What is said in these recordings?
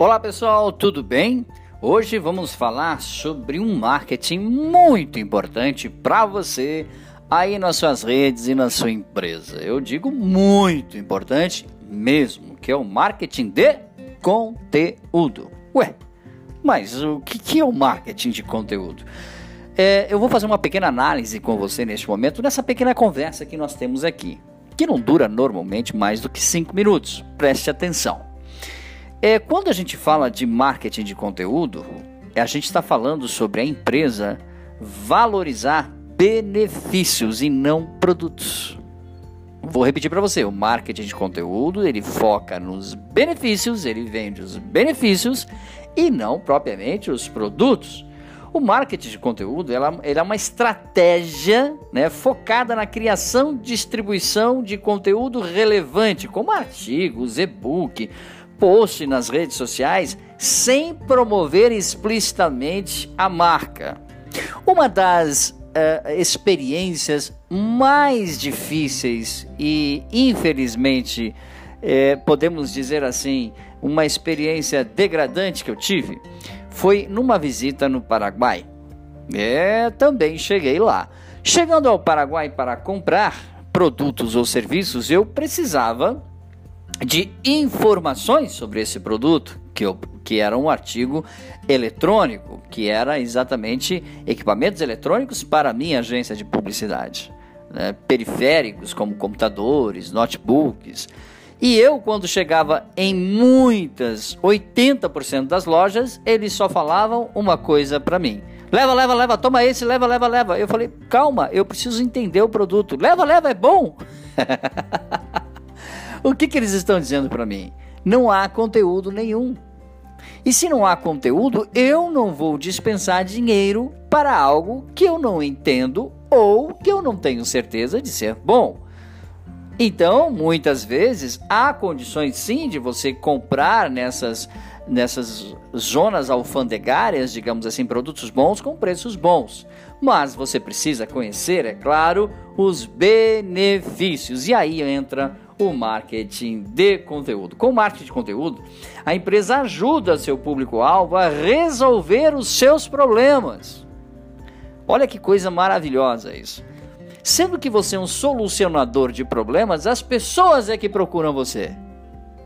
Olá pessoal, tudo bem? Hoje vamos falar sobre um marketing muito importante para você aí nas suas redes e na sua empresa. Eu digo muito importante mesmo, que é o marketing de conteúdo. Ué, mas o que é o marketing de conteúdo? É, eu vou fazer uma pequena análise com você neste momento, nessa pequena conversa que nós temos aqui, que não dura normalmente mais do que 5 minutos. Preste atenção. É, quando a gente fala de marketing de conteúdo, a gente está falando sobre a empresa valorizar benefícios e não produtos. Vou repetir para você, o marketing de conteúdo, ele foca nos benefícios, ele vende os benefícios e não propriamente os produtos. O marketing de conteúdo ela, ela é uma estratégia né, focada na criação e distribuição de conteúdo relevante, como artigos, e-book, post nas redes sociais sem promover explicitamente a marca. Uma das uh, experiências mais difíceis e, infelizmente, eh, podemos dizer assim, uma experiência degradante que eu tive foi numa visita no Paraguai. É, também cheguei lá. Chegando ao Paraguai para comprar produtos ou serviços, eu precisava de informações sobre esse produto, que, eu, que era um artigo eletrônico, que era exatamente equipamentos eletrônicos para a minha agência de publicidade. Né? Periféricos como computadores, notebooks. E eu, quando chegava em muitas, 80% das lojas, eles só falavam uma coisa para mim. Leva, leva, leva, toma esse, leva, leva, leva. Eu falei, calma, eu preciso entender o produto. Leva, leva, é bom. O que, que eles estão dizendo para mim? Não há conteúdo nenhum. E se não há conteúdo, eu não vou dispensar dinheiro para algo que eu não entendo ou que eu não tenho certeza de ser bom. Então, muitas vezes, há condições sim de você comprar nessas, nessas zonas alfandegárias, digamos assim, produtos bons com preços bons. Mas você precisa conhecer, é claro, os benefícios. E aí entra o marketing de conteúdo. Com marketing de conteúdo, a empresa ajuda seu público-alvo a resolver os seus problemas. Olha que coisa maravilhosa isso. Sendo que você é um solucionador de problemas, as pessoas é que procuram você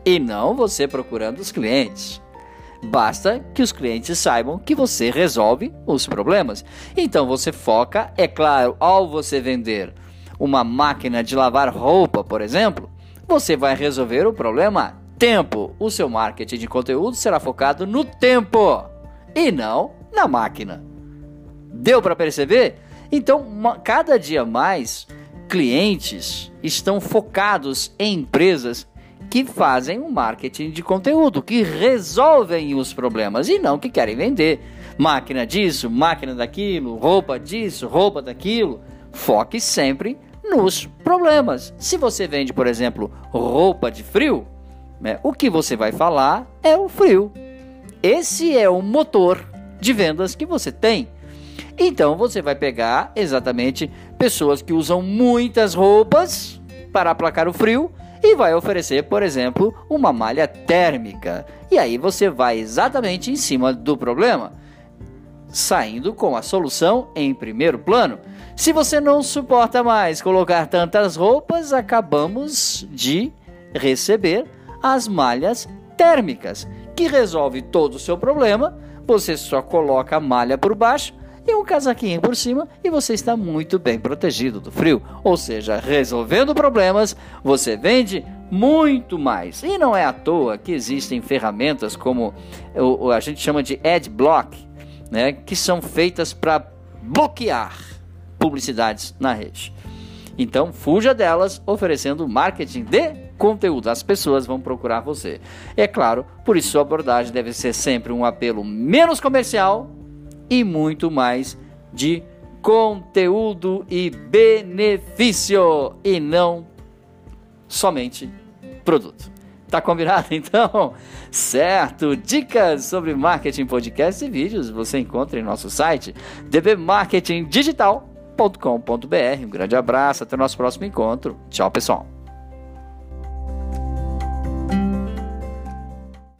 e não você procurando os clientes. Basta que os clientes saibam que você resolve os problemas. Então você foca, é claro, ao você vender uma máquina de lavar roupa, por exemplo, você vai resolver o problema tempo. O seu marketing de conteúdo será focado no tempo e não na máquina. Deu para perceber? Então, cada dia mais clientes estão focados em empresas que fazem um marketing de conteúdo, que resolvem os problemas e não que querem vender máquina disso, máquina daquilo, roupa disso, roupa daquilo. Foque sempre nos problemas. Se você vende, por exemplo, roupa de frio, né, o que você vai falar é o frio. Esse é o motor de vendas que você tem. Então você vai pegar exatamente pessoas que usam muitas roupas para aplacar o frio e vai oferecer, por exemplo, uma malha térmica. E aí você vai exatamente em cima do problema, saindo com a solução em primeiro plano. Se você não suporta mais colocar tantas roupas, acabamos de receber as malhas térmicas, que resolve todo o seu problema. Você só coloca a malha por baixo e um casaquinho por cima e você está muito bem protegido do frio. Ou seja, resolvendo problemas, você vende muito mais. E não é à toa que existem ferramentas como a gente chama de ad block, né, que são feitas para bloquear publicidades na rede. Então, fuja delas oferecendo marketing de conteúdo. As pessoas vão procurar você. É claro, por isso sua abordagem deve ser sempre um apelo menos comercial e muito mais de conteúdo e benefício e não somente produto. Tá combinado então? Certo! Dicas sobre marketing, podcast e vídeos você encontra em nosso site dbmarketingdigital.com.br. Um grande abraço, até o nosso próximo encontro. Tchau, pessoal!